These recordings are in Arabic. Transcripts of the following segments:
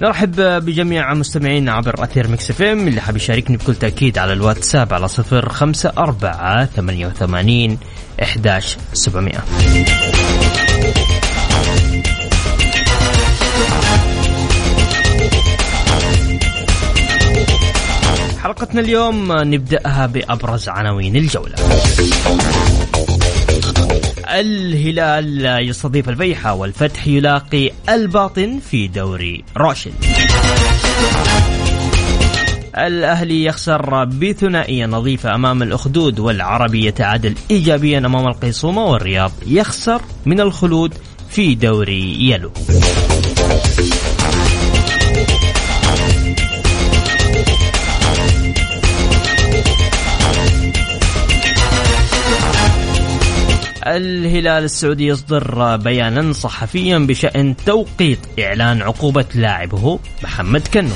نرحب بجميع مستمعينا عبر أثير ميكس FM. اللي حاب يشاركني بكل تأكيد على الواتساب على صفر خمسة أربعة ثمانية وثمانين إحداش سبعمائة حلقتنا اليوم نبدأها بأبرز عناوين الجولة. الهلال يستضيف الفيحاء والفتح يلاقي الباطن في دوري روشن الأهلي يخسر بثنائية نظيفة أمام الأخدود والعربي يتعادل إيجابيا أمام القيصومة والرياض يخسر من الخلود في دوري يلو. الهلال السعودي يصدر بيانا صحفيا بشأن توقيت إعلان عقوبة لاعبه محمد كنو.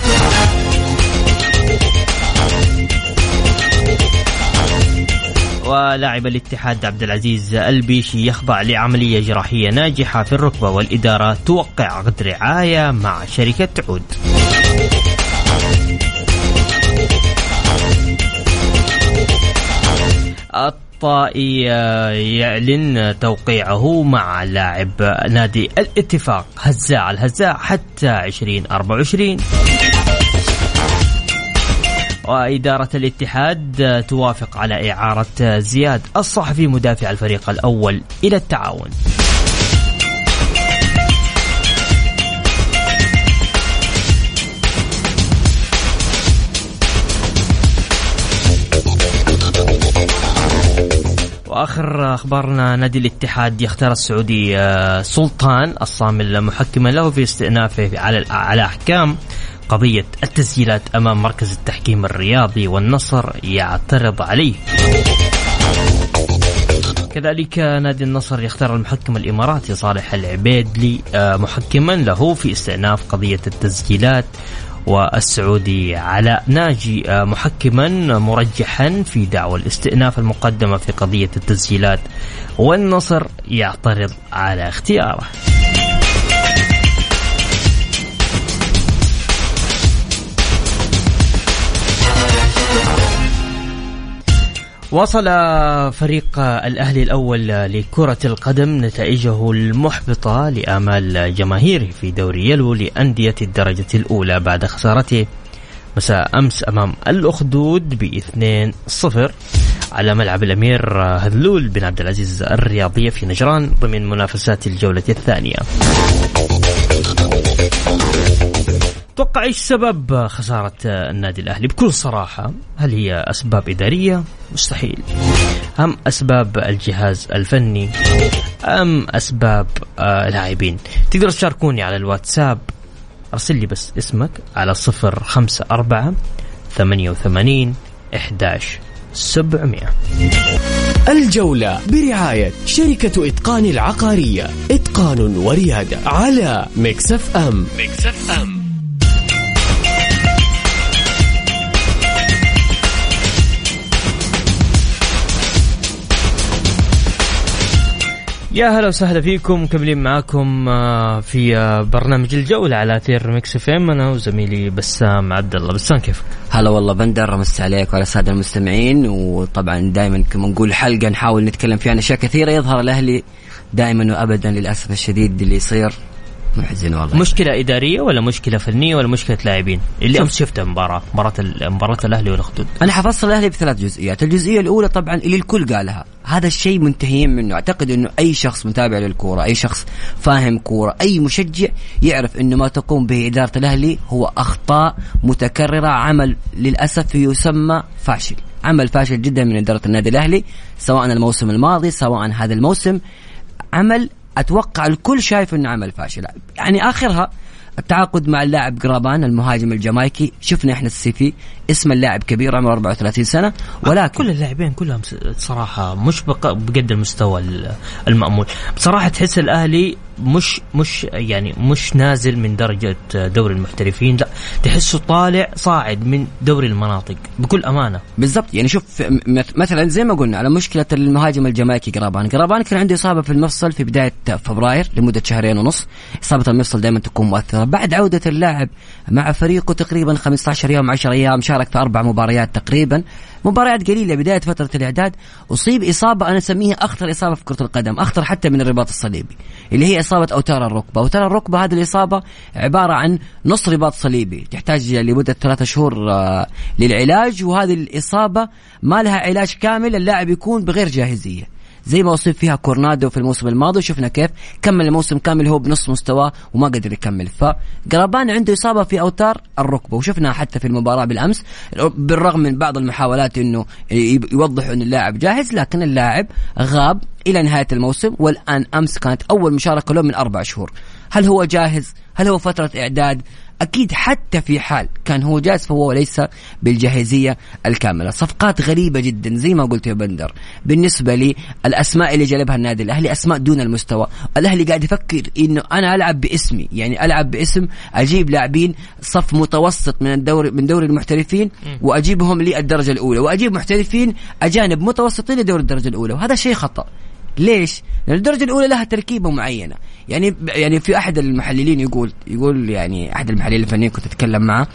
ولاعب الاتحاد عبد العزيز البيشي يخضع لعملية جراحية ناجحة في الركبة والإدارة توقع عقد رعاية مع شركة عود. الطائي يعلن توقيعه مع لاعب نادي الاتفاق. هزاع الهزاع حتى 2024 وإدارة الاتحاد توافق على إعارة زياد الصحفي مدافع الفريق الأول إلى التعاون. واخر أخبارنا نادي الاتحاد يختار السعودي آه، سلطان الصامل محكما له في استئنافه على على أحكام قضية التسجيلات أمام مركز التحكيم الرياضي والنصر يعترض عليه. كذلك نادي النصر يختار المحكم الإماراتي صالح العبيدلي آه، محكما له في استئناف قضية التسجيلات والسعودي علاء ناجي آه، محكما مرجحا في دعوى الاستئناف المقدمة في قضية التسجيلات والنصر يعترض على اختياره. وصل فريق الأهلي الأول لكرة القدم نتائجه المحبطة لآمال جماهيره في دوري يلو لأندية الدرجة الأولى بعد خسارته مساء أمس أمام الأخدود ب 2-0 على ملعب الأمير هذلول بن عبد العزيز الرياضية في نجران ضمن منافسات الجولة الثانية. توقع إيش سبب خسارة النادي الأهلي؟ بكل صراحة هل هي أسباب إدارية؟ مستحيل. أم أسباب الجهاز الفني؟ أم أسباب آه لاعبين تقدروا تشاركوني على الواتساب؟ أرسل لي بس اسمك على صفر خمسة أربعة ثمانية وثمانين إحداش سبعمية. الجولة برعاية شركة إتقان العقارية. إتقان وريادة على مكسف أم. مكسف أم. يا هلا وسهلا فيكم مكملين معاكم آه، في آه، برنامج الجولة على أثير ميكس FM. أنا وزميلي بسام عبد الله بسام كيف؟ هلا والله بندر أمس عليك وعلى الساده المستمعين. وطبعا دائما كما نقول حلقة نحاول نتكلم فيها عن أشياء كثيرة يظهر الاهلي دائما وابدا للأسف الشديد اللي يصير. محزن والله. مشكلة إدارية ولا مشكلة فنية ولا مشكلة لاعبين؟ اللي أمس شفتها مباراة مباراة مباراة الأهلي والأخدود. أنا حفصل الأهلي بثلاث جزئيات، الجزئية الأولى طبعا اللي الكل قالها، هذا الشيء منتهيين منه، أعتقد إنه أي شخص متابع للكورة، أي شخص فاهم كورة، أي مشجع يعرف إنه ما تقوم به إدارة الأهلي هو أخطاء متكررة، عمل للأسف يسمى فاشل، عمل فاشل جدا من إدارة النادي الأهلي، سواء الموسم الماضي، سواء هذا الموسم، عمل أتوقع الكل شايف إنه عمل فاشل، يعني آخرها التعاقد مع اللاعب قرابان المهاجم الجامايكي. شفنا إحنا السيفي اسم اللاعب كبير عمره 34 سنة ولكن كل اللاعبين كلهم صراحة مش بق- بقد المستوى ال- المأمول. بصراحة تحس الأهلي مش مش يعني مش نازل من درجة دوري المحترفين لا تحسه طالع صاعد من دوري المناطق بكل أمانة. بالضبط. يعني شوف مثلا زي ما قلنا على مشكلة المهاجم الجامايكي قرابان. قرابان كان عنده إصابة في المفصل في بداية فبراير لمدة شهرين ونص. إصابة المفصل دائما تكون مؤثرة. بعد عودة اللاعب مع فريقه تقريبا 15 يوم 10 أيام شارك في أربع مباريات تقريبا. مباريات قليلة بداية فترة الإعداد. أصيب إصابة أنا أسميها أخطر إصابة في كرة القدم أخطر حتى من الرباط الصليبي اللي هي إصابة اوتار الركبه اوتار الركبه هذه الإصابة عبارة عن نص رباط صليبي تحتاج لمدة ثلاثة شهور آه، للعلاج وهذه الإصابة ما لها علاج كامل اللاعب يكون بغير جاهزية. زي ما أصيب فيها كورنادو في الموسم الماضي وشفنا كيف كمل الموسم كامل هو بنص مستواه وما قدر يكمل. فقرابان عنده إصابة في أوتار الركبة وشفناها حتى في المباراة بالأمس بالرغم من بعض المحاولات إنه يوضحوا ان اللاعب جاهز لكن اللاعب غاب إلى نهاية الموسم والآن أمس كانت أول مشاركة له من أربع شهور. هل هو جاهز؟ هل هو فترة إعداد؟ أكيد حتى في حال كان هو جاهز فهو ليس بالجاهزية الكاملة. صفقات غريبة جدا زي ما قلت يا بندر. بالنسبة لي الأسماء اللي جلبها النادي الأهلي أسماء دون المستوى. الأهلي قاعد يفكر إنه أنا ألعب باسمي يعني ألعب باسم أجيب لاعبين صف متوسط من الدوري من دوري المحترفين وأجيبهم للدرجة الأولى وأجيب محترفين أجانب متوسطين لدوري الدرجة الأولى. وهذا شيء خطأ. ليش؟ لأن الدرجة الأولى لها تركيبة معينة، يعني يعني في أحد المحللين يقول يقول يعني أحد المحللين الفنيين كنت أتكلم معه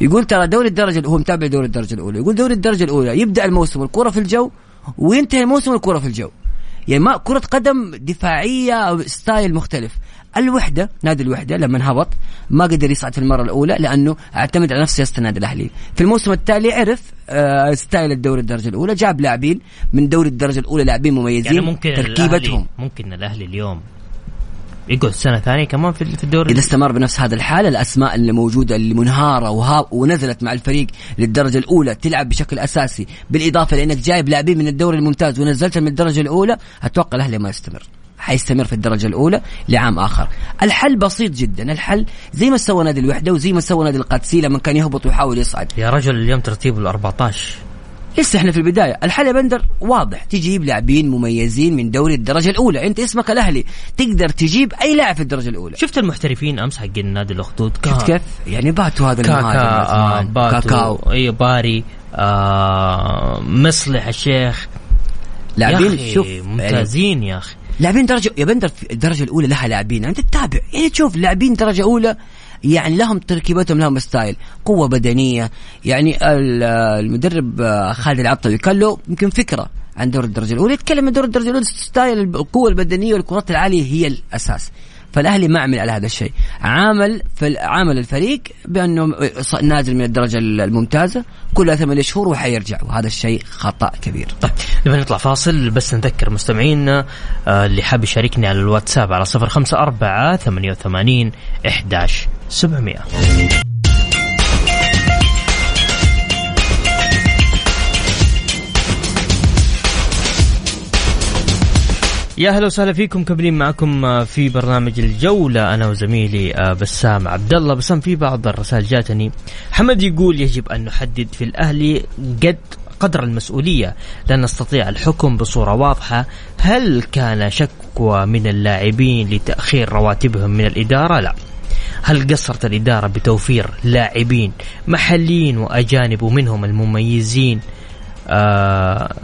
يقول ترى دوري الدرجة هو متابع دوري الدرجة الأولى، يقول دوري الدرجة الأولى يبدأ الموسم الكرة في الجو وينتهي الموسم الكرة في الجو. يعني ما كرة قدم دفاعية أو ستايل مختلف. الوحدة نادي الوحدة لما هبط ما قدر يصعد في المرة الأولى لأنه اعتمد على نفس سياسة النادي الأهلي. في الموسم التالي عرف آه ستايل الدوري الدرجة الأولى، جاب لاعبين من دوري الدرجة الأولى لاعبين مميزين يعني ممكن تركيبتهم الأهلي ممكن الأهلي اليوم يقعد سنة ثانية كمان في في الدوري. إذا استمر بنفس هذا الحال الأسماء اللي موجودة اللي منهارة وها ونزلت مع الفريق للدرجة الأولى تلعب بشكل أساسي بالإضافة لأنك جايب لاعبين من الدوري الممتاز ونزلتهم من الدرجة الأولى أتوقع الأهلي ما يستمر. حيستمر في الدرجة الأولى لعام آخر. الحل بسيط جدا. الحل زي ما سوى نادي الوحدة وزي ما سوى نادي القادسية لما كان يهبط ويحاول يصعد. يا رجل اليوم ترتيبه ال 14 لسه إحنا في البداية، الحل يا بندر واضح، تجيب لاعبين مميزين من دوري الدرجة الأولى، أنت اسمك الأهلي، تقدر تجيب أي لاعب في الدرجة الأولى. شفت المحترفين أمس حق النادي الاخدود شفت كيف؟ يعني باتوا هذا كاكا آه. باتو كاكاو. إي باري آه مصلح الشيخ. لاعبين شوف يعني ممتازين يا أخي. لاعبين درجه يا بندر الدرجه الأولى لها لاعبين. أنت تتابع. يعني تشوف لاعبين درجة أولى يعني لهم تركيبتهم لهم style قوة بدنية. يعني ال- المدرب آه، خالد العطوي كان له يمكن فكرة عن دوري الدرجة الأولى. يتكلم عن دوري الدرجة الأولى style القوة البدنية والكرات العالية هي الأساس. فالأهلي ما عمل على هذا الشيء. عامل في عامل الفريق بأنه نازل من الدرجة الممتازة. كلها ثمانية شهور وحيرجع وهذا الشيء خطأ كبير. طيب نبغى نطلع فاصل بس نذكر مستمعينا آه، اللي حاب يشاركني على الواتساب على صفر خمسة أربعة ثمانية وثمانين إحداش سبعمية يا هلا وسهلا فيكم كملين معكم آه، في برنامج الجولة أنا وزميلي آه، بسام عبد الله بسام في بعض الرسائل جاتني. حمد يقول يجب أن نحدد في الأهلي قد قدر المسؤولية لا نستطيع الحكم بصورة واضحة. هل كان شكوى من اللاعبين لتأخير رواتبهم من الإدارة؟ لا. هل قصرت الإدارة بتوفير لاعبين محليين وأجانب ومنهم المميزين؟ آه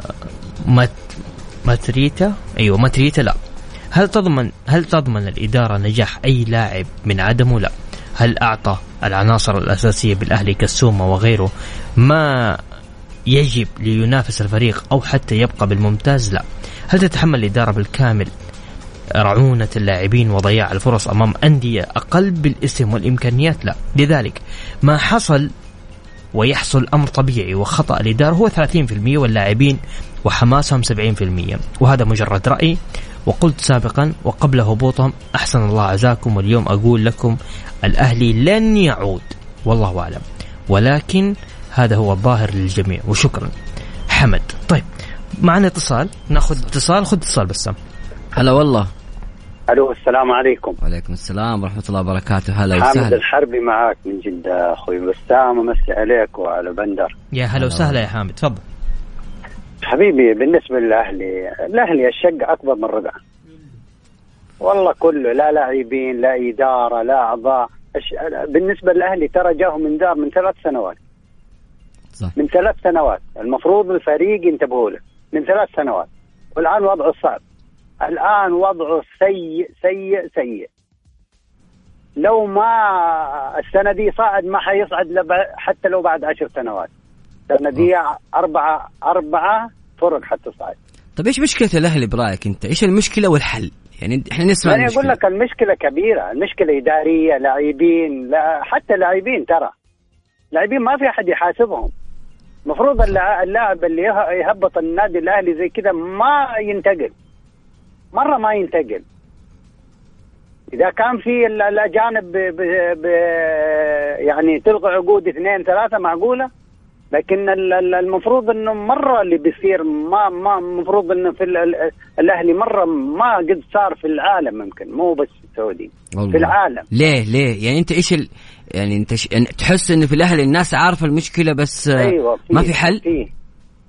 مات ماتريتا؟ أيوه ماتريتا لا. هل تضمن هل تضمن الإدارة نجاح أي لاعب من عدمه؟ لا. هل أعطى العناصر الأساسية بالأهلي كالسومه وغيره ما يجب لينافس الفريق أو حتى يبقى بالممتاز؟ لا. هل تتحمل الإدارة بالكامل رعونة اللاعبين وضياع الفرص أمام أندية أقل بالاسم والإمكانيات لا. لذلك ما حصل ويحصل أمر طبيعي وخطأ الإدارة هو 30% واللاعبين وحماسهم 70% وهذا مجرد رأي. وقلت سابقا وقبل هبوطهم أحسن الله عزاكم واليوم أقول لكم الأهلي لن يعود. والله أعلم. ولكن هذا هو الظاهر للجميع. وشكرا. حمد. طيب معنا اتصال. ناخذ اتصال. خذ اتصال بسام هلا والله. ألو السلام عليكم. وعليكم السلام ورحمة الله وبركاته. هلا حامد وسهلا الحربي معاك من جدة أخوي بسام ومسي عليك وعلى بندر. يا هلا وسهلا يا حامد تفضل. حبيبي بالنسبة للأهلي الأهلي الشق أكبر من ربع والله كله لا لاعبين لا إدارة لا أعضاء. بالنسبة للأهلي ترى جاهم انذار من ثلاث سنوات. صح. من ثلاث سنوات. المفروض الفريق ينتبهوا له. من ثلاث سنوات. والآن وضعه صعب. الآن وضعه سيء سيء سيء. لو ما السنة دي صعد ما حيصعد لب- حتى لو بعد عشر سنوات. السنة دي أربعة أربعة فرق حتى تصعد طيب إيش مشكلة الأهلي برأيك أنت؟ إيش المشكلة والحل؟ يعني إحنا نسمع أنا أقول لك المشكلة كبيرة المشكلة إدارية لاعبين لا حتى لاعبين ترى. لاعبين ما في أحد يحاسبهم. المفروض اللاع- اللاعب اللي يه- يهبط النادي الأهلي زي كذا ما ينتقل. مرة ما ينتقل إذا كان في ال- الأجانب ب ب ب يعني تلغى عقود اثنين ثلاثة معقولة لكن ال- ال- المفروض إنه مرة اللي بيصير ما ما المفروض إنه في ال- ال- الأهلي مرة ما قد صار في العالم ممكن مو بس في السعوديه. في العالم ليه ليه؟ يعني أنت إيش ال... يعني أنت ش... يعني تحس إنه في الأهلي الناس عارفة المشكلة بس آه، أيوه ما في حل؟ فيه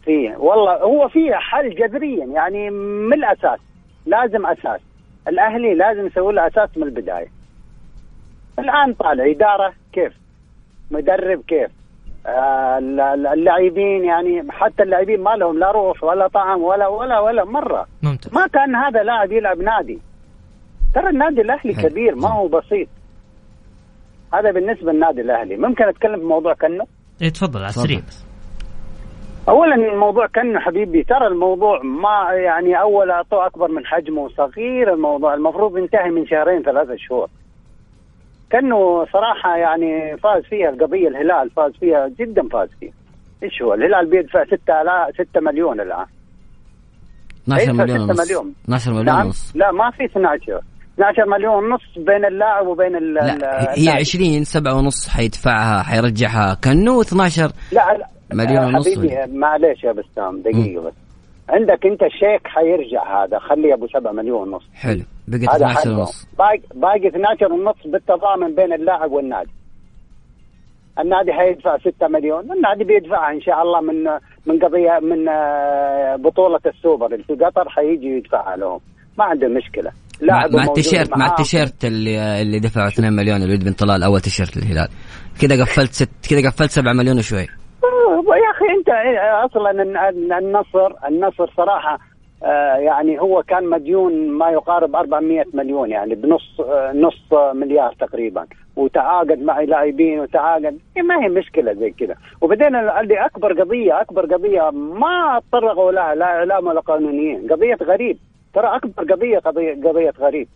فيه والله هو فيه حل جذريا يعني من الأساس لازم أساس. الأهلي لازم يسوي له أساس من البداية. الآن طالع إدارة كيف؟ مدرب كيف؟ آه ال- ال- اللاعبين يعني حتى اللاعبين ما لهم لا روح ولا طعم ولا ولا ولا مرة. ممتاز. ما كان هذا لاعب يلعب نادي. ترى النادي الأهلي. كبير ما هو بسيط. هذا بالنسبة للنادي الأهلي. ممكن أتكلم في موضوع كنه إيه تفضل على السريع اولا الموضوع كان حبيبي ترى الموضوع ما يعني أول أعطوه أكبر من حجمه صغير الموضوع المفروض ينتهي من شهرين ثلاثة شهور. كأنه صراحة يعني فاز فيها القضية الهلال فاز فيها جدا فاز فيها. إيش هو؟ الهلال بيدفع 6 6 مليون الآن. 12 هيدفع مليون 6 ونص. مليون. 12 مليون نعم. ونص. لا ما في 12 12 مليون ونص بين اللاعب وبين ال لا هي اللاعب. 20 7 ونص حيدفعها حيرجعها. كنو و12 لا لا. مليون ونص حبيبي معليش يا بسام دقيقة بس. عندك انت الشيك حيرجع هذا خليه ابو 7 مليون ونص. حلو. هذا 12 حقه. ونص. باقي باقي 12 ونص بالتضامن بين اللاعب والنادي. النادي حيدفع 6 مليون النادي بيدفعها إن شاء الله من من قضيه من آه، بطولة السوبر. اللي في قطر حيجي يدفعها لهم. ما عنده مشكلة. مع, لاعب مع التيشيرت مع. التيشيرت اللي اللي دفعوا 2 مليون الوليد بن طلال أول تيشيرت للهلال. كذا قفلت ست كذا قفلت 7 مليون وشوي آه، يا أخي انت أصلا الن- النصر النصر صراحة آه، يعني هو كان مديون ما يقارب 400 مليون يعني بنص آه، نص مليار تقريبا. وتعاقد مع لاعبين وتعاقد إيه ما هي مشكلة زي كذا وبعدين اللي أكبر قضية أكبر قضية ما تطرقوا لها لا اعلام ولا قانونيين قضية غريب. ترى أكبر قضية قضية قضية غريب؟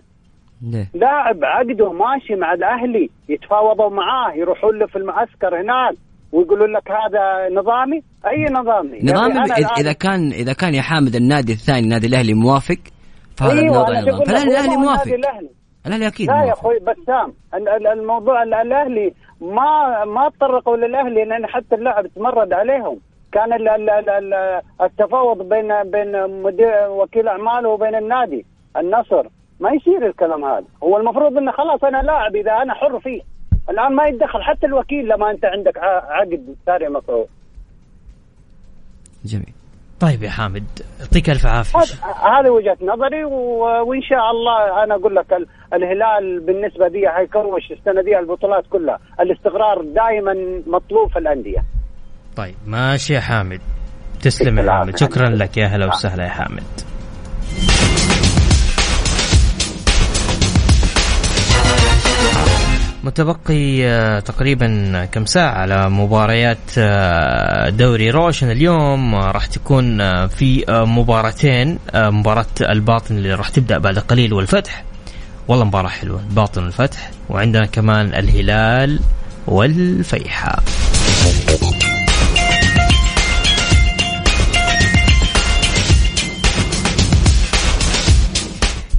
لاعب عقده ماشي مع الأهلي يتفاوضوا معاه يروحون له في المعسكر هناك. ويقولوا لك هذا نظامي؟ أي نظامي؟ يا نظام أخي أنا اذا إذا كان إذا كان يا حامد النادي الثاني النادي الأهلي موافق فهذا أيوه الموضوع أنا نظام. بقول لك فالاهلي الأهلي موافق. الأهلي. الأهلي أكيد لا يا موافق. أخوي بسام ال- ال- الموضوع ال- الأهلي ما ما تطرقوا للأهلي لأن حتى اللاعب تمرد عليهم. كان ال- ال- ال- ال- التفاوض بين بين مدير وكيل اعماله وبين النادي النصر. ما يصير الكلام هذا. هو المفروض إنه خلاص أنا لاعب إذا أنا حر فيه. الآن ما يتدخل حتى الوكيل لما أنت عندك ع- عقد ساري مفروض جميل. طيب يا حامد يعطيك ألف عافية. هذا- هذه وجهة نظري و- وإن شاء الله أنا أقول لك ال- الهلال بالنسبة دي حيكروش السنة دي البطولات كلها. الاستقرار دائما مطلوب في الأندية. طيب ماشي يا حامد. تسلم يا. حامد. شكرا لك. يا هلا وسهلا يا حامد. متبقي آه، تقريبا كم ساعة على مباريات آه، دوري روشن اليوم. آه، راح تكون في مباراتين مباراة الباطن اللي راح تبدأ بعد قليل والفتح. والله مباراة حلوة الباطن والفتح وعندنا كمان الهلال والفيحاء.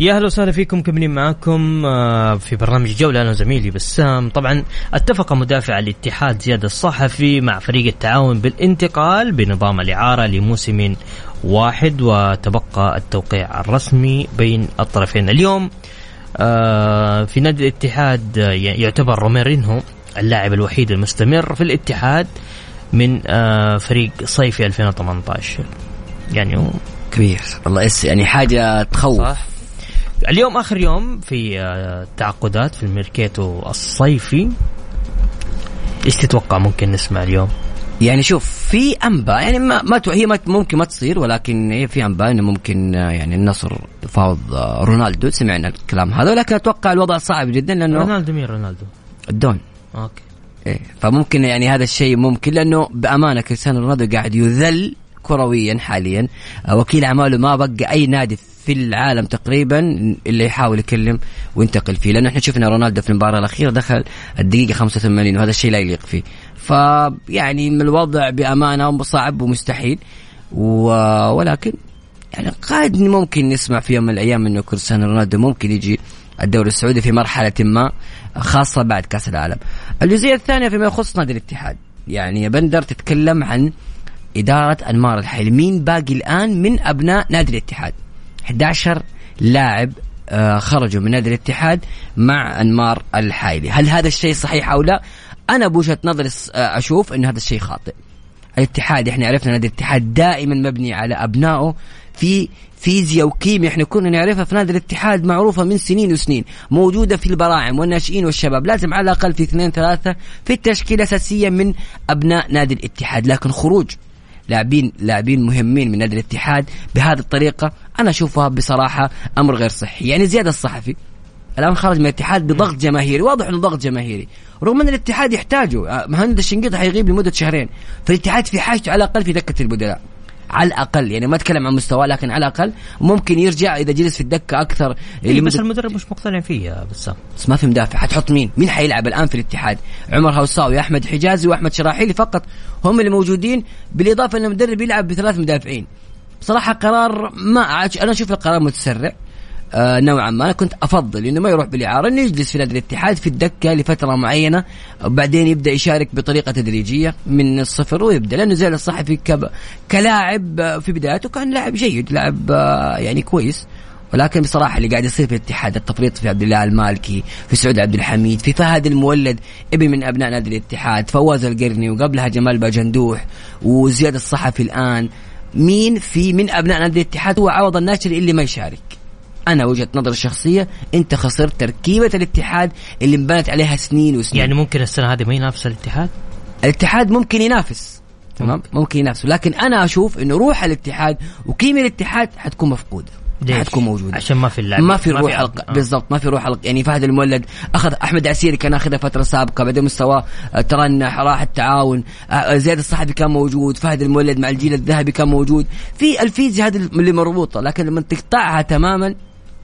يا أهلا وسهلا فيكم كملين معاكم آه، في برنامج جولة. أنا وزميلي بسام. طبعا اتفق مدافع الاتحاد زياد الصحفي مع فريق التعاون بالانتقال بنظام الإعارة لموسم واحد وتبقى التوقيع الرسمي بين الطرفين. اليوم آه، في نادي الاتحاد آه، يعتبر روميرينهو اللاعب الوحيد المستمر في الاتحاد من فريق صيفي 2018 يعني كبير. والله اس يعني حاجة تخوف. صح. اليوم آخر يوم في آه، التعاقدات في الميركاتو الصيفي إيش تتوقع ممكن نسمع اليوم؟ يعني شوف في أنباء يعني ما, ما هي ما ممكن ما تصير ولكن هي في أنباء إنه ممكن آه، يعني النصر يفاوض آه، رونالدو سمعنا الكلام هذا ولكن أتوقع الوضع صعب جدا لأنه رونالدو مين رونالدو؟ الدون okay إيه فممكن يعني هذا الشيء ممكن لأنه بأمانة كريستيانو رونالدو قاعد يذل كرويا حاليا. آه، وكيل أعماله ما بقى أي نادي في العالم تقريبا اللي يحاول يكلم وينتقل فيه. لأنه إحنا شفنا رونالدو في المباراة الأخيرة دخل الدقيقة 85 وهذا الشيء لا يليق فيه. فيعني الوضع بأمانة صعب ومستحيل. و... ولكن يعني قد ممكن نسمع في يوم من الأيام إنه كريستيانو رونالدو ممكن يجي الدوري السعودي في مرحلة ما خاصة بعد كأس العالم. الجزئية الثانية فيما يخص نادي الاتحاد. يعني يا بندر تتكلم عن إدارة انمار الحيل مين باقي الآن من أبناء نادي الاتحاد؟ 11 لاعب آه، خرجوا من نادي الاتحاد مع انمار الحايلي هل هذا الشيء صحيح أو لا؟ أنا بوجهة نظري آه، أشوف إن هذا الشيء خاطئ. الاتحاد إحنا عرفنا نادي الاتحاد دائما مبني على أبنائه. في فيزياء وكيمياء إحنا كنا نعرفها في نادي الاتحاد معروفة من سنين وسنين. موجودة في البراعم والناشئين والشباب. لازم على الأقل في اثنين ثلاثة في التشكيلة أساسية من أبناء نادي الاتحاد. لكن خروج لاعبين لاعبين مهمين من نادي الاتحاد بهذه الطريقة أنا أشوفها بصراحة أمر غير صحي. يعني زياد الصحفي الآن خرج من الاتحاد بضغط جماهيري واضح إنه ضغط جماهيري. رغم أن الاتحاد يحتاجه آه، مهند الشنقيطي حيغيب لمدة شهرين فالاتحاد في حاجته على الأقل في دكة البدلاء. على الأقل يعني ما أتكلم عن مستواه لكن على الأقل ممكن يرجع إذا جلس في الدكة أكثر إيه بس المدرب مش مقتنع فيه يا بسام بس ما في مدافع حتحط مين؟ مين حيلعب الآن في الاتحاد؟ عمر هوساوي، أحمد حجازي وأحمد شراحيلي فقط هم اللي موجودين بالإضافة ان المدرب يلعب بثلاث مدافعين. بصراحه قرار ما. أنا أشوف القرار متسرع آه نوعا ما. كنت أفضل إنه ما يروح بالإعارة إنه يجلس في نادي الاتحاد في الدكة لفترة معينة وبعدين يبدأ يشارك بطريقة تدريجية من الصفر ويبدأ. لأنه زي الصحفي. كلاعب آه، في بدايته كان لاعب جيد لاعب آه، يعني كويس. ولكن بصراحة اللي قاعد يصير في الاتحاد التفريط في عبد الله المالكي في سعود عبد الحميد في فهد المولد ابن من أبناء نادي الاتحاد فواز القرني وقبلها جمال باجندوح وزياد الصحفي الآن. مين في من أبناء نادي الاتحاد هو عوض الناشري اللي ما يشارك؟ أنا وجهة نظري الشخصيه أنت خسرت تركيبة الاتحاد اللي انبنت عليها سنين وسنين. يعني ممكن السنة هذه ما ينافس الاتحاد؟ الاتحاد ممكن ينافس. تمام؟ ممكن. ينافس. لكن أنا أشوف إنه روح الاتحاد وكيمياء الاتحاد حتكون مفقودة. ليش؟ حتكون موجودة. عشان ما في اللاعب ما في روح. حلقه آه. بالضبط ما في روح حلقه يعني فهد المولد اخذ أحمد عسيري كان اخذها فترة سابقة بعدين مستواه آه، ترنح راح التعاون. آه، زياد الصحفي كان موجود فهد المولد مع الجيل الذهبي كان موجود. في الفيزياء هذه اللي مربوطة لكن لما تقطعها تماما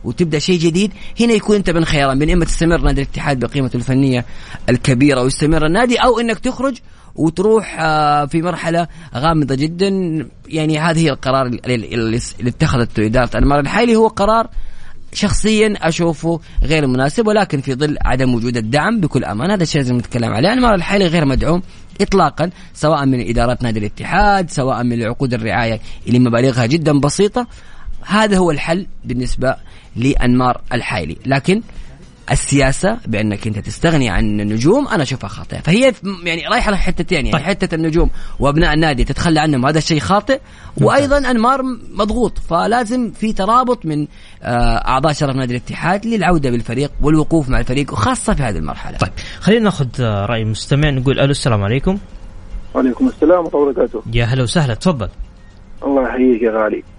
وتبدأ شيء جديد هنا يكون أنت بين خيارين بين إما تستمر نادي الاتحاد بقيمته الفنية الكبيرة ويستمر النادي أو إنك تخرج وتروح آه، في مرحلة غامضة جدا. يعني هذه هي القرار اللي, اتخذته إدارة أنمار الحالي هو قرار شخصيا أشوفه غير مناسب ولكن في ظل عدم وجود الدعم بكل أمان هذا الشيء لازم نتكلم عليه. أنمار الحالي غير مدعوم اطلاقا سواء من ادارات نادي الاتحاد سواء من عقود الرعاية اللي مبالغها جدا بسيطة. هذا هو الحل بالنسبة لانمار الحايلي لكن السياسة بأنك أنت تستغني عن النجوم أنا أشوفها خاطئة. فهي يعني رايحة لحتتين يعني طيب. حتة النجوم وأبناء النادي تتخلى عنهم هذا الشيء خاطئ. وأيضا أنمار مضغوط فلازم في ترابط من آه، أعضاء شرف نادي الاتحاد للعودة بالفريق والوقوف مع الفريق وخاصة في هذه المرحلة. طيب خلينا ناخذ آه، رأي المستمع نقول ألو السلام عليكم. وعليكم السلام ورحمة الله وبركاته. يا هلا وسهلا تفضل. الله يحييك يا غالي.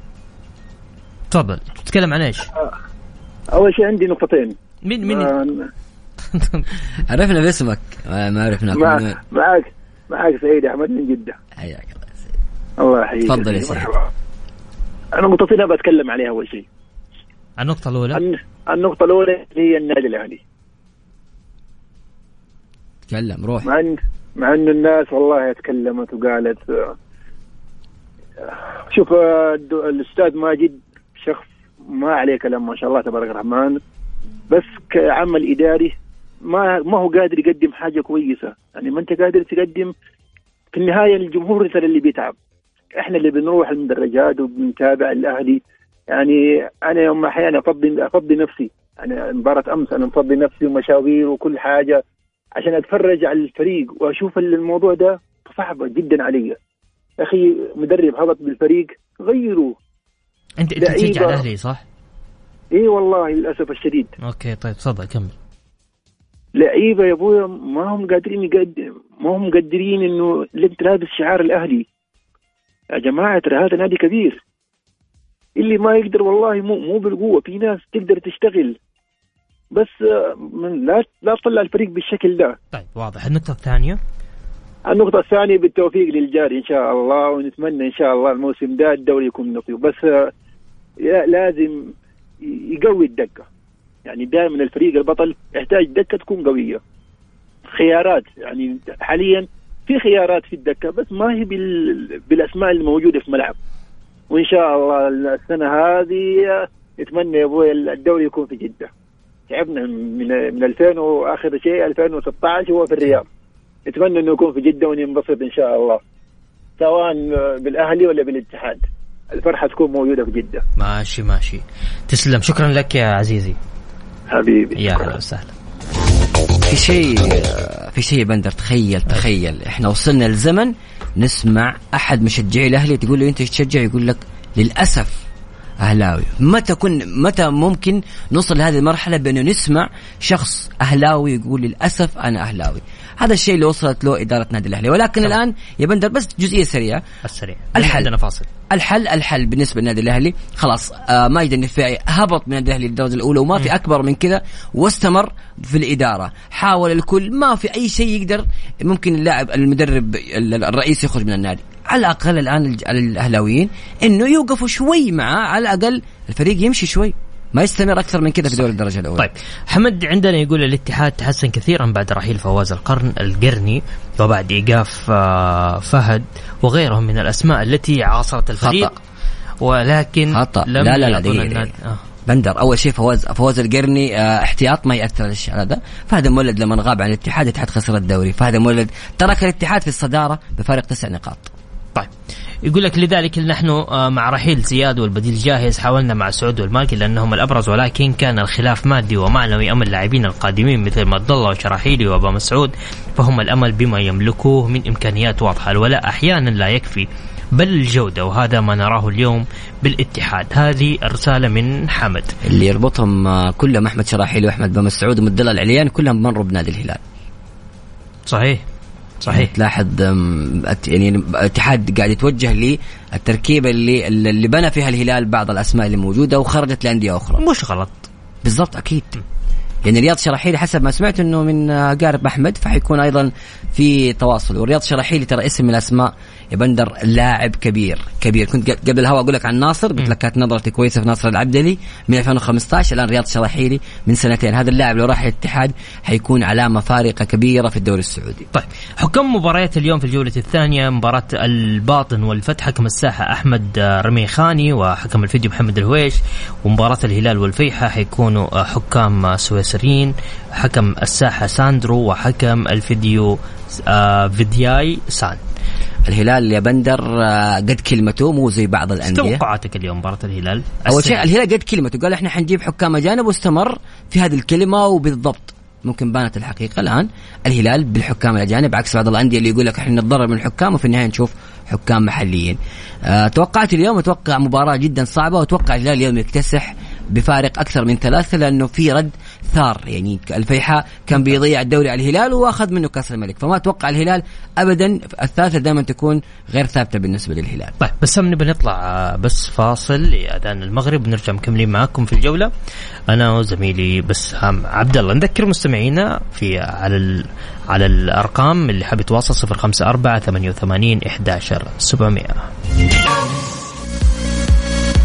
تفضل تتكلم عن إيش؟ أول شيء عندي نقطتين مين مين آه، عرفنا باسمك ما ما عرفناك من مع وين. معك معك سعيد أحمد من جدة حياك الله يا سيدي. الله يحييك تفضل يا سيدي. مرحبا. أنا نقطتين أبغى أتكلم عليها أول شيء النقطة الأولى الن- النقطة الأولى هي النادي الأهلي تكلم روح مع ان مع إن الناس والله تكلمت وقالت آه، شوف آه، الأستاذ ماجد شخص ما عليه كلام ما شاء الله تبارك الرحمن. بس كعمل إداري ما ما هو قادر يقدم حاجة كويسة. يعني ما أنت قادر تقدم في النهاية الجمهور مثل اللي بيتعب. إحنا اللي بنروح المدرجات وبنتابع الأهلي. يعني أنا يوم أحيانا أفضي أفضي نفسي. يعني مباراة أمس أنا مفضي نفسي ومشاوير وكل حاجة عشان أتفرج على الفريق وأشوف الموضوع ده صعبه جدا علي. يا أخي مدرب هبط بالفريق غيره. أنت لعيبة. تشجع الأهلي صح؟ إي والله للأسف الشديد. أوكي طيب تفضل كمل. لعيبة يا أبويا ما هم قادرين يقدم ما هم مقدرين إنه انت لابس شعار الأهلي. يا جماعة ترى هذا نادي كبير. اللي ما يقدر والله مو مو بالقوة. في ناس تقدر تشتغل. بس من لا لا تطلع الفريق بالشكل ده. طيب واضح. النقطة الثانية؟ النقطة الثانية بالتوفيق للجاري إن شاء الله ونتمنى إن شاء الله الموسم ده الدوري يكون نصيب بس لازم يقوي الدكة يعني دائما الفريق البطل يحتاج دكة تكون قوية. خيارات يعني حاليا في خيارات في الدكة بس ما هي بال... بالأسماء الموجودة في الملعب. وإن شاء الله السنة هذه نتمنى يا أبوي الدوري يكون في جدة. تعبنا من من 2000 وآخر شيء 2016 هو في الرياض. نتمنى إنه يكون في جدة وننبسط إن شاء الله. سواء بالأهلي ولا بالاتحاد. الفرحة تكون موجودة في جدة. ماشي ماشي. تسلم. شكرا لك يا عزيزي. حبيبي. يا. هلا وسهلا. في شيء في شيء يا بندر تخيل تخيل. إحنا وصلنا لزمن نسمع أحد مشجعي الأهلي تقول له أنت تشجع؟ يقول لك للأسف أهلاوي. متى كن متى ممكن نوصل لهذه المرحلة بانه نسمع شخص أهلاوي يقول للأسف أنا أهلاوي؟ هذا الشيء اللي وصلت له إدارة نادي الأهلي. ولكن طبعا. الآن يا بندر بس جزئية سريعة. السريع. الحل. عندنا فاصل. الحل الحل بالنسبة للنادي الأهلي. خلاص آه ماجد النفاعي هبط من النادي الأهلي للدرجة الأولى وما في أكبر من كذا واستمر في الإدارة. حاول الكل ما في أي شيء يقدر ممكن اللاعب المدرب ال- الرئيس يخرج من النادي. على الأقل الآن الأهلاويين إنه يوقفوا شوي معاه على الأقل الفريق يمشي شوي ما يستمر أكثر من كذا في دوري الدرجة الأولى طيب حمد عندنا يقول الاتحاد تحسن كثيرا بعد رحيل فواز القرن القرني وبعد إيقاف آه، فهد وغيرهم من الأسماء التي عاصرت الفريق خطأ. ولكن خطأ. لم لا، لا، لا، دقيقة،. آه. بندر أول شيء فواز فواز القرني آه، احتياط ما يأثر الشيء هذا فهذا مولد لما غاب عن الاتحاد الاتحاد خسر الدوري فهذا مولد ترك الاتحاد في الصدارة بفارق تسع نقاط يقول لك لذلك نحن آه، مع رحيل زياد والبديل جاهز حاولنا مع سعود والمالكي لأنهم الأبرز ولكن كان الخلاف مادي ومعنوي اما اللاعبين القادمين مثل مد الله وشراحيلي وأبا مسعود فهم الأمل بما يملكوه من إمكانيات واضحة الولاء أحيانا لا يكفي بل الجودة وهذا ما نراه اليوم بالاتحاد. هذه رساله من حمد. اللي يربطهم آه، كلهم أحمد شراحيلي وأحمد بن مسعود ومدلل العليان كلهم مروا بنادي الهلال. صحيح. صحيح. تلاحظ آم، أت- يعني الاتحاد قاعد يتوجه للتركيبه اللي اللي بنى فيها الهلال بعض الأسماء اللي موجودة وخرجت لأندية أخرى. مش غلط. بالضبط أكيد. يعني رياض شراحيلي حسب ما سمعت إنه من آه، قارب أحمد فحيكون أيضا في تواصل. ورياض شراحيلي ترى اسم من الأسماء يا بندر لاعب كبير كبير. كنت قبل الهواء أقول لك عن ناصر قلت لك كانت نظرتي كويسة في ناصر العبدلي من 2015 الآن رياض شراحيلي من سنتين. هذا اللاعب لو راح الاتحاد حيكون علامة فارقة كبيرة في الدوري السعودي. طيب حكم مباريات اليوم في الجولة الثانية مباراة الباطن والفتح حكم الساحة أحمد آه، رميخاني وحكم الفيديو محمد الهويش ومباراة الهلال والفيحة حيكونوا آه، حكام آه، سويسريين حكم الساحة ساندرو وحكم الفيديو فيدياي سان. الهلال يا بندر آه، قد كلمته مو زي بعض إيش الأندية توقعاتك اليوم مباراة الهلال؟ أول شيء. الهلال قد كلمته قال إحنا حنجيب حكام أجانب واستمر في هذه الكلمة وبالضبط ممكن بانت الحقيقة الآن الهلال بالحكام الأجانب عكس بعض الأندية اللي يقول لك إحنا نتضرر من الحكام وفي النهاية نشوف حكام محليين. أه توقعت اليوم أتوقع مباراة جدا صعبة وأتوقع الهلال اليوم يكتسح بفارق أكثر من ثلاثة لأنه في رد اثار يعني الفيحاء كان بيضيع الدوري على الهلال وأخذ منه كأس الملك. فما أتوقع الهلال ابدا الثالثة دائما تكون غير ثابتة بالنسبة للهلال. طيب بس نبي نطلع آه، بس فاصل لأذان المغرب. ونرجع مكملين معاكم في الجولة. أنا وزميلي بسام عبد الله نذكر مستمعينا في على ال على الأرقام اللي حاب يتواصل 054 88 11 700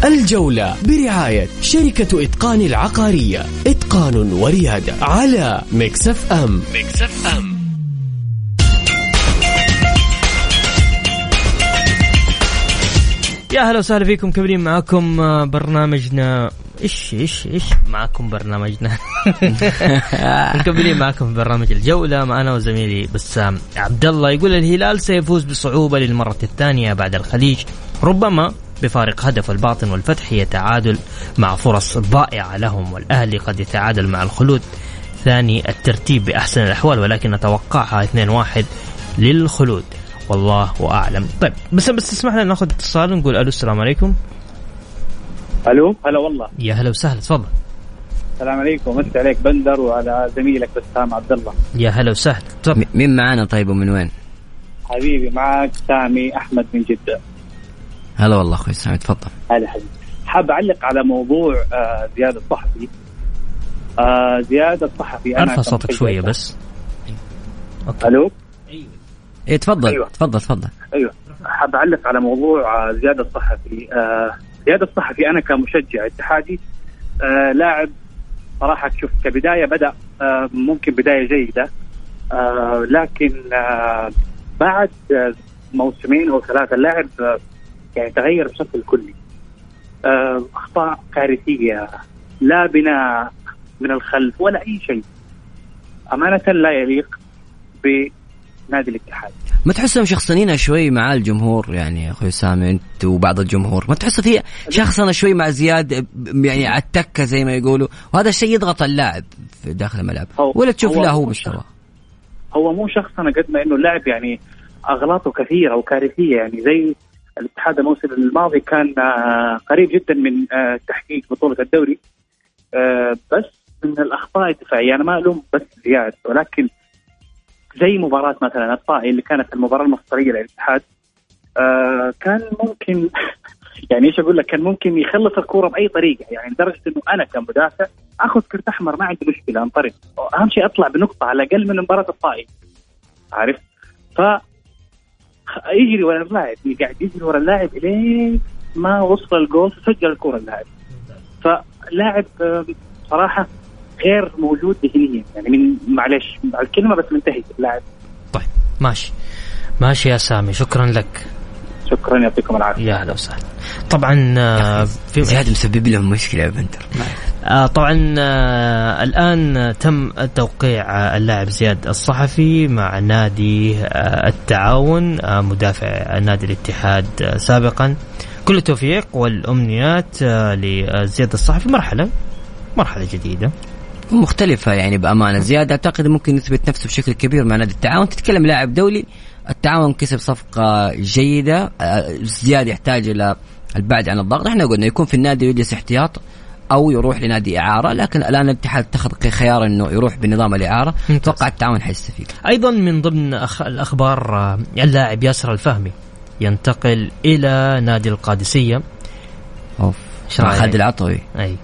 الجولة برعاية شركة إتقان العقارية. إتقان وريادة على Mix FM. Mix FM. يا هلا وسهلا فيكم مكملين معاكم آه، برنامجنا. إيش إيش إيش معاكم برنامجنا؟ مكملين معاكم برنامج الجولة معنا وزميلي بسام عبد الله يقول الهلال سيفوز بصعوبة للمرة الثانية بعد الخليج ربما بفارق هدف الباطن والفتح هي تعادل مع فرص ضائعه لهم والأهلي قد يتعادل مع الخلود. ثاني الترتيب بأحسن الأحوال ولكن نتوقعها 2-1 للخلود. والله أعلم. طيب بس بس تسمح لنا ناخذ اتصال ونقول ألو السلام عليكم. ألو؟ هلا والله. يا هلا وسهلا تفضل. السلام عليكم. مسي عليك بندر وعلى زميلك بسام عبد الله. يا هلا وسهلا تفضل. مين معانا طيب ومن وين؟ حبيبي معك سامي أحمد من جدة. هلا والله أخوي سامي تفضل. هلا حبيبي. حاب أعلق على موضوع آه زياد الصحفي آه زياد الصحفي أنا أرفع صوتك شوية بس. ألو؟ إيه تفضل. أيوة. تفضل تفضل. أيوه. حاب أعلق على موضوع آه، زياد الصحفي. آه زياد الصحفي أنا كمشجع اتحادي آه لاعب صراحة شوف كبداية بدأ آه ممكن بداية جيدة آه لكن آه بعد موسمين أو ثلاثة اللاعب يعني تغير بشكل كلي. آه أخطاء كارثية لا بناء من الخلف ولا أي شيء. أمانة لا يليق بنادي الاتحاد. ما تحسهم شخصنين شوي مع الجمهور؟ يعني أخوي سامي أنت وبعض الجمهور. ما تحس في شخصنة شوي مع زياد يعني على التكه زي ما يقولوا؟ وهذا الشيء يضغط اللاعب في داخل الملعب. ولا تشوف له هو مستوى هو مو شخصنا قد ما إنه اللاعب يعني أغلاطه كثيرة وكارثية. يعني زي الاتحاد الموسم الماضي كان آه، قريب جدا من آه، تحقيق بطولة الدوري. آه، بس من الأخطاء الدفاعية. أنا ما ألوم بس زياد ولكن زي مباراة مثلا الطائي اللي كانت المباراة المصريه للاتحاد آه، كان ممكن يعني إيش أقول لك؟ كان ممكن يخلص الكورة بأي طريقة يعني لدرجة إنه أنا كمدافع آخذ كرت أحمر ما عندي مشكلة أنطرد. أهم شيء أطلع بنقطة على الأقل من مباراة الطائي. عارف؟ ف يجري ورا اللاعب قاعد يجري ورا اللاعب إلين ما وصل الجول سجل الكره اللاعب. فلاعب آه، صراحة غير موجود ذهنيا يعني من معلش مع الكلمة بس منتهي اللاعب طيب ماشي. ماشي يا سامي شكرا لك. شكرا يعطيكم العافية. يا هلا وسهلا. طبعا آه، في زياد مسبب لهم مشكلة يا بندر آه طبعا آه الآن تم توقيع اللاعب زياد الصحفي مع نادي التعاون مدافع نادي الاتحاد سابقا. كل التوفيق والأمنيات لزياد الصحفي. مرحله مرحله جديده مختلفة يعني بأمانة. زياد أعتقد ممكن يثبت نفسه بشكل كبير مع نادي التعاون. تتكلم لاعب دولي التعاون كسب صفقة جيدة آه، زياد يحتاج إلى البعد عن الضغط. إحنا قلنا يكون في النادي ويجلس احتياط أو يروح لنادي إعارة لكن الآن الاتحاد اتخذ خيار أنه يروح بنظام الإعارة. ممتاز. أتوقع التعاون حيستفيد. أيضا من ضمن أخ... الأخبار آه، اللاعب ياسر الفهمي ينتقل إلى نادي القادسية. رأيك؟ خالد العطوي. أي.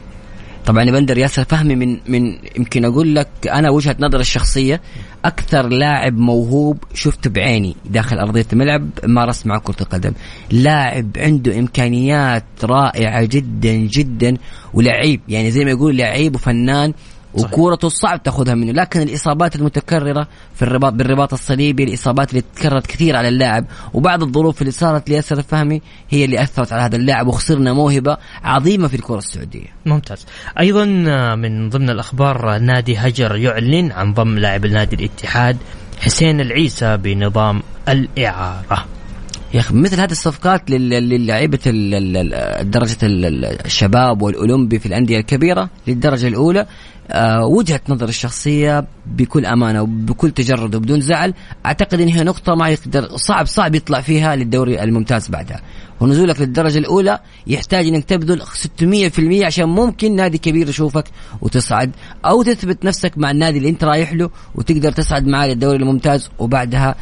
طبعا يا بندر ياسر فهمي من من يمكن أقول لك أنا وجهة نظري الشخصية أكثر لاعب موهوب شفته بعيني داخل أرضية الملعب مارست معه كرة القدم. لاعب عنده إمكانيات رائعة جدا جدا ولعيب يعني زي ما يقول لعيب وفنان صحيح. وكورته صعب تاخذها منه لكن الإصابات المتكررة في الرباط بالرباط الصليبي الإصابات اللي تكررت كثير على اللاعب وبعض الظروف اللي صارت لياسر الفهمي هي اللي أثرت على هذا اللاعب وخسرنا موهبة عظيمة في الكرة السعودية. ممتاز. أيضا آه، من ضمن الأخبار آه، نادي هجر يعلن عن ضم لاعب النادي الاتحاد حسين العيسى بنظام الإعارة. يا أخي مثل هذه الصفقات لل- للعيبة درجة ال- ال- الشباب والأولمبي في الأندية الكبيرة للدرجة الأولى. آه، وجهة نظر الشخصية بكل أمانة وبكل تجرد وبدون زعل. أعتقد إن هي نقطة ما يقدر صعب صعب يطلع فيها للدوري الممتاز بعدها. ونزولك للدرجة الأولى يحتاج إنك تبذل 600% عشان ممكن نادي كبير يشوفك وتصعد أو تثبت نفسك مع النادي اللي أنت رايح له وتقدر تصعد معاه للدوري الممتاز وبعدها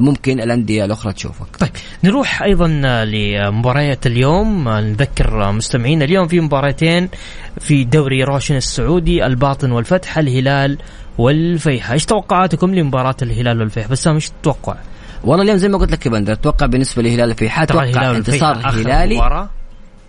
ممكن الأندية الأخرى تشوفك. طيب نروح أيضا لمباريات اليوم. نذكر مستمعينا اليوم في مباراتين في دوري روشن السعودي الباطن والفتح الهلال والفيحة إيش توقعاتكم لمباراة الهلال والفيحة بسام إيش تتوقع؟ والله اليوم زي ما قلت لك يا بندر أتوقع بالنسبة للهلال الفيحاء أتوقع انتصار هلالي.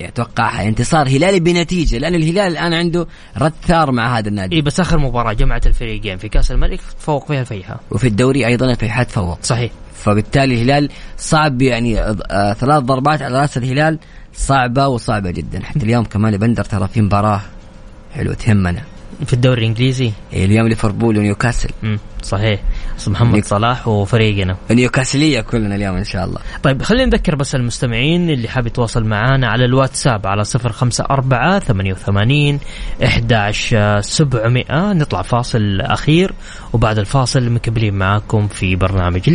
مباراة أتوقع انتصار هلالي بنتيجة لأن الهلال الآن عنده رد ثار مع هذا النادي. اي بس آخر مباراة جمعت الفريقين في كأس الملك تفوق فيها الفيحاء. وفي الدوري أيضا الفيحاء تفوق. صحيح. فبالتالي الهلال صعب يعني آه، ثلاث ضربات على رأس الهلال صعبة وصعبة جدا. حتى اليوم كمان بندر ترى في مباراة حلوة تهمنا. في الدوري الإنجليزي؟ إيه، اليوم ليفربول ونيوكاسل. امم صحيح. محمد نيك- صلاح وفريقنا. نيوكاسلية كلنا اليوم إن شاء الله. طيب خلينا نذكر بس المستمعين اللي حاب يتواصل معنا على الواتساب على صفر خمسة أربعة ثمانية وثمانين إحداش سبعمائة. نطلع فاصل أخير وبعد الفاصل مكملين معاكم في برنامج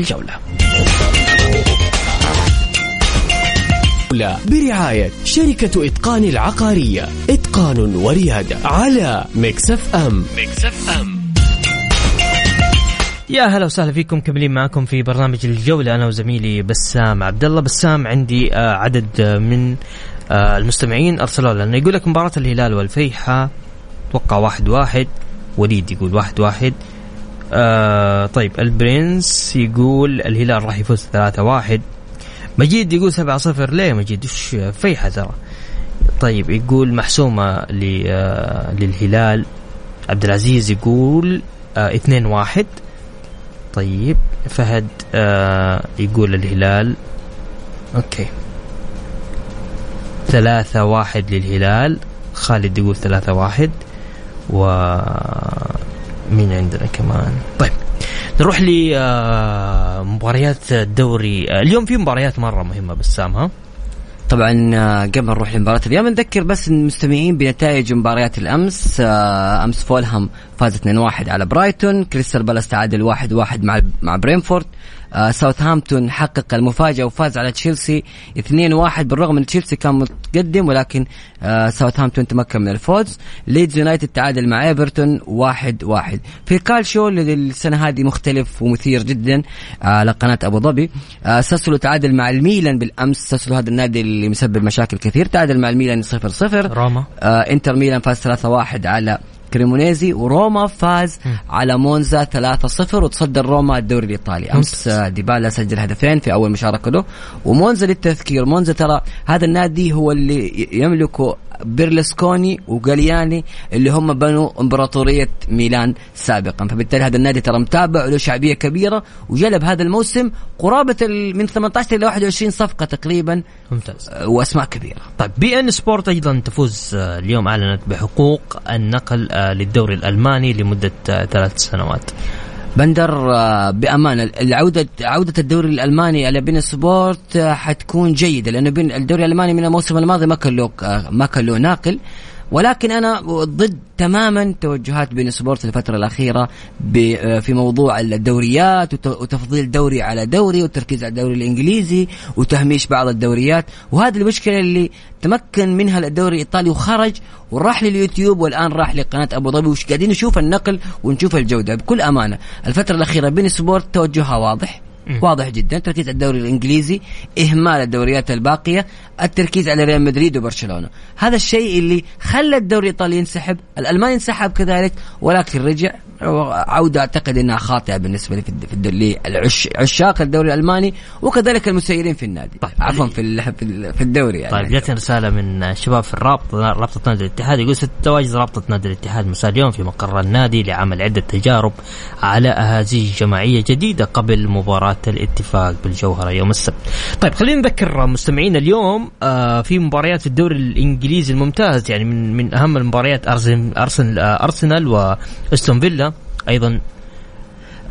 الجولة برعاية شركة إتقان العقارية. إتقان وريادة على مكسف أم مكسف أم يا هلا وسهلا فيكم مكملين معكم في برنامج الجولة أنا وزميلي بسام عبد الله بسام عندي آه، عدد آه، من آه، المستمعين أرسلوا لنا. يقول لك مباراة الهلال والفيحة توقع واحد واحد. وليد يقول واحد واحد. آه طيب البرنس يقول الهلال راح يفوز ثلاثة واحد. مجيد يقول سبعة صفر. ليه مجيد وش فيحة ترى؟ طيب يقول محسومة آه، للهلال. عبد العزيز يقول آه اثنين واحد. طيب فهد آه يقول الهلال أوكي. ثلاثة واحد للهلال. خالد يقول ثلاثة واحد. و مين عندنا كمان؟ طيب. نروح لمباريات الدوري. آه، اليوم في مباريات مرة مهمة بسام ها؟ طبعا آه، قبل نروح لمباراة اليوم نذكر بس المستمعين بنتائج مباريات الأمس آه، أمس فولهام فاز 2-1 على برايتون كريستال بالاس تعادل 1-1 مع مع برينفورد آه، ساوثهامبتون حقق المفاجأة وفاز على تشيلسي 2-1 بالرغم إن تشيلسي كان متقدم ولكن ساوثهامبتون تمكن من الفوز. ليدز يونايتد تعادل مع ايفرتون 1-1 في اللي السنة هذه مختلف ومثير جدا آه، على قناة أبو ظبي. آه، ساسولو تعادل مع الميلان بالأمس. ساسولو هذا النادي اللي مسبب مشاكل كثير. تعادل مع الميلان 0-0 روما آه إنتر ميلان فاز 3-1 على كريمونيزي وروما فاز على مونزا 3-0 وتصدر روما الدوري الإيطالي. أمس ديبالا سجل هدفين في أول مشاركة له. ومونزا للتذكير. مونزا ترى هذا النادي هو اللي يملكه بيرلسكوني وجالياني اللي هم بنوا إمبراطورية ميلان سابقا. فبالتالي هذا النادي ترى متابع وله شعبية كبيرة وجلب هذا الموسم قرابة من 18 إلى 21 صفقة تقريبا ممتاز. وأسماء كبيرة. طيب بي إن سبورت أيضا تفوز آه، اليوم أعلنت بحقوق النقل آه، للدوري الألماني لمدة آه، ثلاث سنوات. بندر آه، بأمانة. العودة عودة الدوري الألماني على بي إن سبورت آه، حتكون جيدة لأنه بين الدوري الألماني من الموسم الماضي ما كان له آه، ما كان له ناقل. ولكن أنا ضد تماما توجهات بي إن سبورت الفترة الأخيرة آه، في موضوع الدوريات وت- وتفضيل دوري على دوري والتركيز على الدوري الإنجليزي وتهميش بعض الدوريات. وهذه المشكلة اللي تمكن منها الدوري الإيطالي وخرج وراح لليوتيوب والآن راح لقناة أبو ظبي. وش قاعدين نشوف النقل ونشوف الجودة؟ بكل أمانة الفترة الأخيرة بي إن سبورت توجهها واضح. واضح جدا. تركيز على الدوري الإنجليزي إهمال الدوريات الباقية التركيز على ريال مدريد وبرشلونة. هذا الشيء اللي خلى الدوري الإيطالي ينسحب. الالماني انسحب كذلك ولكن رجع. عوده أعتقد إنها خاطئة بالنسبة لي في لعشاق الدوري الألماني وكذلك المسيرين في النادي. طيب. عفوا في ال- في في الدوري يعني. طيب جاتني رسالة من شباب في الرابط رابطة نادي الاتحاد يقول ستواجد رابطة نادي الاتحاد مساء اليوم في مقر النادي لعمل عدة تجارب على أهازيج جماعية جديدة قبل مباراة الاتفاق بالجوهرة يوم السبت. طيب خلينا نذكر مستمعينا اليوم آه في مباريات في الدوري الإنجليزي الممتاز يعني من من أهم المباريات أرسنال آه أرسنال وأستون فيلا أيضا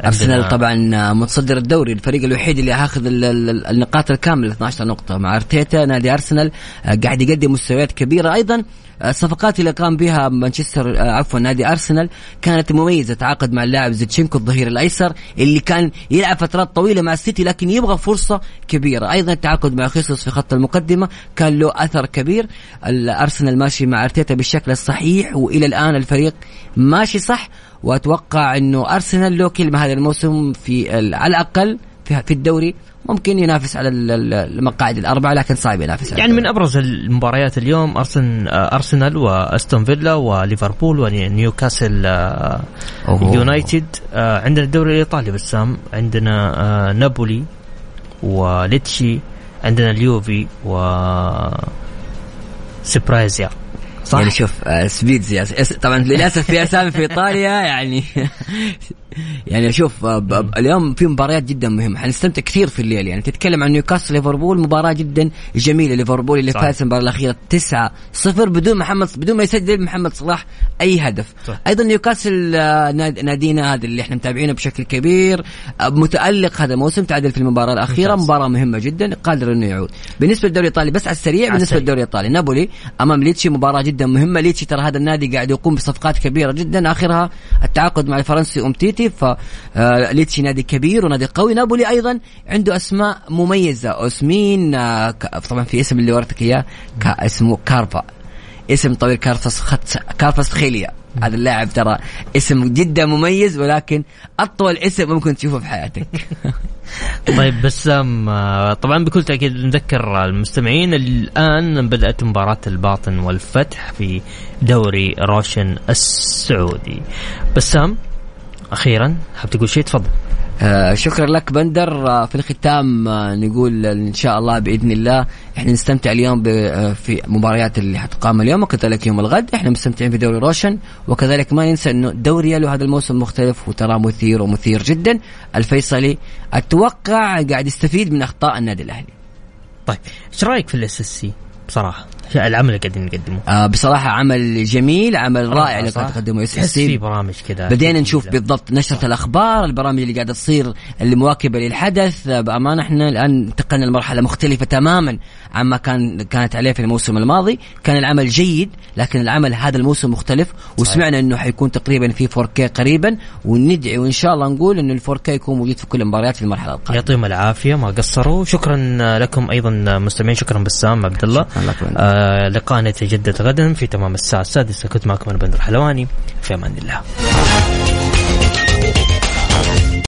أرسنال طبعا متصدر الدوري الفريق الوحيد اللي هاخذ ال- ال- النقاط الكاملة 12 نقطة. مع أرتيتا نادي أرسنال آه، قاعد يقدم مستويات كبيرة. أيضا الصفقات اللي قام بها مانشستر آه، عفوا نادي أرسنال كانت مميزة تعاقد مع اللاعب زيتشينكو الظهير الأيسر اللي كان يلعب فترات طويلة مع السيتي لكن يبغى فرصة كبيرة. أيضا التعاقد مع خيسوس في خط المقدمة كان له أثر كبير. الارسنال ماشي مع أرتيتا بالشكل الصحيح وإلى الآن الفريق ماشي صح. وأتوقع إنه أرسنال له كلمة هذا الموسم في على الأقل في الدوري ممكن ينافس على المقاعد الأربعة لكن صعب ينافس يعني من أبرز المباريات اليوم ارسن أرسنال وأستون فيلا وليفربول ونيوكاسل آه، يونايتد. آه، عندنا الدوري الإيطالي بسام عندنا آه، نابولي وليتشي عندنا اليوفي و سبرايزيا صح؟ يعني شوف سبيتزيا طبعا للأسف في أسامي في إيطاليا يعني يعني شوف آه، اليوم في مباريات جدا مهمة حنستمتع كثير في الليل يعني تتكلم عن نيوكاسل ليفربول مباراة جدا جميلة ليفربول اللي فاز المباراة الأخيرة 9 0 بدون محمد بدون ما يسجل محمد صلاح أي هدف. صح. أيضا نيوكاسل آه، نادينا هذا اللي إحنا متابعينه بشكل كبير آه، متألق هذا الموسم تعادل في المباراة الأخيرة ممتاز. مباراة مهمة جدا قادر إنه يعود. بالنسبة للدوري الإيطالي بس على السريع بالنسبة للدوري الإيطالي نابولي أمام ليتشي مباراة جدا مهمة. ليتشي ترى هذا النادي قاعد يقوم بصفقات كبيرة جدا. آخرها التعاقد مع الفرنسي أمتيتي. ف آه، نادي كبير ونادي قوي. نابولي أيضا عنده أسماء مميزة. أوسمين آه، طبعا في اسم اللي ورتك إياه اسمه كارفا. اسم طويل كارفاس خط كارفاس خيليا. هذا اللاعب ترى اسم جدا مميز ولكن أطول اسم ممكن تشوفه في حياتك. طيب بسام آه، طبعا بكل تأكيد نذكر المستمعين الآن بدأت مباراة الباطن والفتح في دوري روشن السعودي. بسام أخيرا حاب تقول شيء؟ تفضل. آه شكرا لك بندر. آه في الختام آه نقول إن شاء الله بإذن الله إحنا نستمتع اليوم آه في مباريات اللي حتقام اليوم وكذلك يوم الغد. إحنا مستمتعين في دوري روشن وكذلك ما ننسى إنه دوري يلو هذا الموسم مختلف وترى مثير ومثير جدا. الفيصلي أتوقع قاعد يستفيد من أخطاء النادي الأهلي. طيب إيش رأيك في ال SSC بصراحة. العمل اللي قاعدين نقدمه. آه بصراحة عمل جميل عمل رائع اللي قاعد تقدمه SSC في برامج كذا بدينا نشوف بالضبط نشرة صح. الأخبار البرامج اللي قاعدة تصير اللي مواكبة للحدث. بأمانة إحنا الآن انتقلنا لمرحلة مختلفة تماما عما كان كانت عليه في الموسم الماضي. كان العمل جيد لكن العمل هذا الموسم مختلف. وسمعنا إنه حيكون تقريبا في 4K قريبا. وندعي وإن شاء الله نقول إنه ال 4K يكون موجود في كل المباريات في المرحلة القادمة. يعطيهم العافية ما قصروا. شكرا لكم أيضا مستمعين شكرا بسام عبد الله. آه لقاءنا يتجدد غدا في تمام الساعة السادسة. كنت معكم أنا بندر حلواني. في أمان الله.